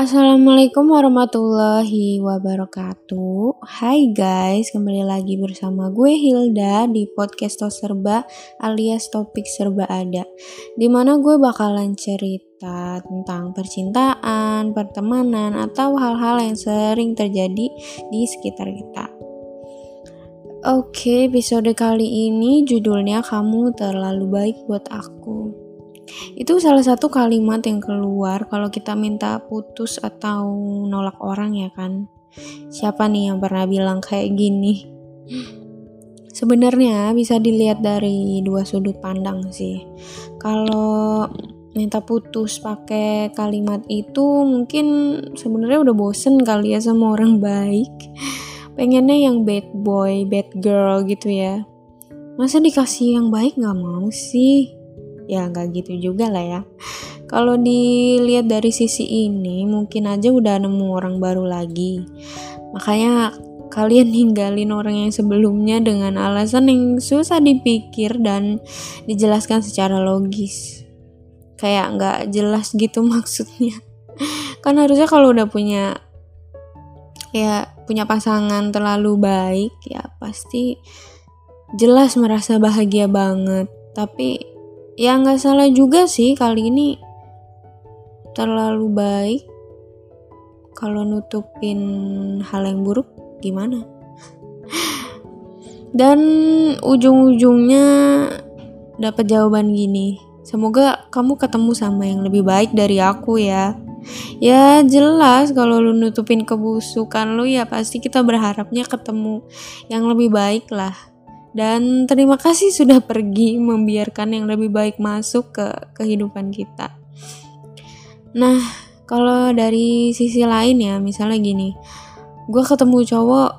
Assalamualaikum warahmatullahi wabarakatuh. Hai guys, kembali lagi bersama gue Hilda di podcast Tos Serba alias topik serba ada Di mana gue bakalan cerita tentang percintaan, pertemanan, atau hal-hal yang sering terjadi di sekitar kita. Oke, episode kali ini judulnya Kamu Terlalu Baik Buat Aku itu salah satu kalimat yang keluar kalau kita minta putus atau nolak orang ya kan. Siapa nih yang pernah bilang kayak gini? Sebenarnya bisa dilihat dari dua sudut pandang sih. Kalau minta putus pakai kalimat itu mungkin sebenarnya udah bosen kali ya sama orang baik. Pengennya yang bad boy, bad girl gitu ya. Masa dikasih yang baik gak mau sih? Ya nggak gitu juga lah ya. Kalau dilihat dari sisi ini mungkin aja udah nemu orang baru lagi. Makanya kalian ninggalin orang yang sebelumnya dengan alasan yang susah dipikir dan dijelaskan secara logis. Kayak nggak jelas gitu maksudnya. Kan harusnya kalau udah punya ya punya pasangan terlalu baik ya pasti jelas merasa bahagia banget. Tapi ya nggak salah juga sih kali ini terlalu baik kalau nutupin hal yang buruk gimana? Dan ujung-ujungnya dapat jawaban gini semoga kamu ketemu sama yang lebih baik dari aku ya. Ya jelas kalau lu nutupin kebusukan lu ya pasti kita berharapnya ketemu yang lebih baik lah dan terima kasih sudah pergi membiarkan yang lebih baik masuk ke kehidupan kita. Nah, kalau dari sisi lain ya, misalnya gini, gue ketemu cowok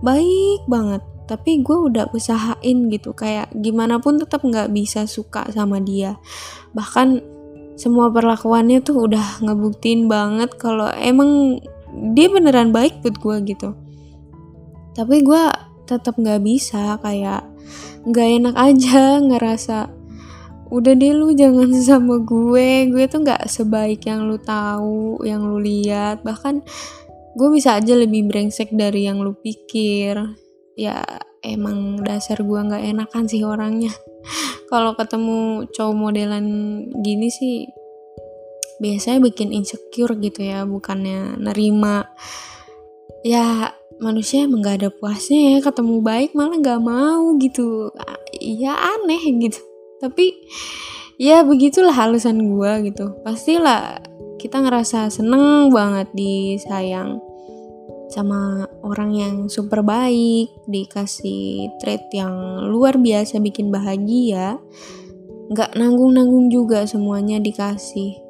baik banget, tapi gue udah usahain gitu, kayak gimana pun tetap nggak bisa suka sama dia. Bahkan semua perlakuannya tuh udah ngebuktiin banget kalau emang dia beneran baik buat gue gitu. Tapi gue tetap nggak bisa kayak nggak enak aja ngerasa udah deh lu jangan sama gue gue tuh nggak sebaik yang lu tahu yang lu lihat. Bahkan gue bisa aja lebih brengsek dari yang lu pikir. Ya emang dasar gue nggak enakan sih orangnya. Kalau ketemu cowok modelan gini sih biasanya bikin insecure gitu ya bukannya nerima. Ya manusia emang gak ada puasnya ya ketemu baik malah gak mau gitu. Ya aneh gitu. Tapi ya begitulah alasan gue gitu. Pastilah kita ngerasa seneng banget disayang sama orang yang super baik dikasih trait yang luar biasa bikin bahagia. Nggak nanggung-nanggung juga semuanya dikasih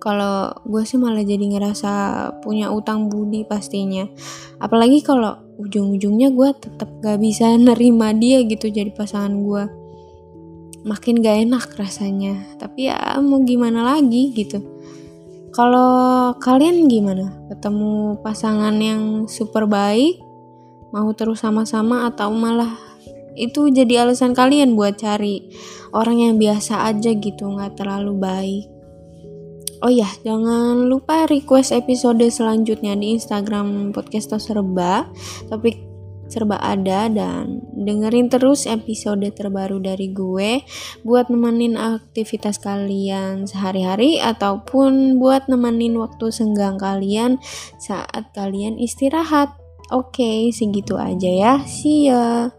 kalau gue sih malah jadi ngerasa punya utang budi pastinya. Apalagi kalau ujung-ujungnya gue tetap gak bisa nerima dia gitu jadi pasangan gue makin gak enak rasanya. Tapi ya mau gimana lagi gitu. Kalau kalian gimana? Ketemu pasangan yang super baik mau terus sama-sama atau malah itu jadi alasan kalian buat cari orang yang biasa aja gitu nggak terlalu baik Oh ya, jangan lupa request episode selanjutnya di Instagram podcast serba. Topik serba ada dan dengerin terus episode terbaru dari gue buat nemenin aktivitas kalian sehari-hari ataupun buat nemenin waktu senggang kalian saat kalian istirahat. Oke, segitu aja ya. See ya.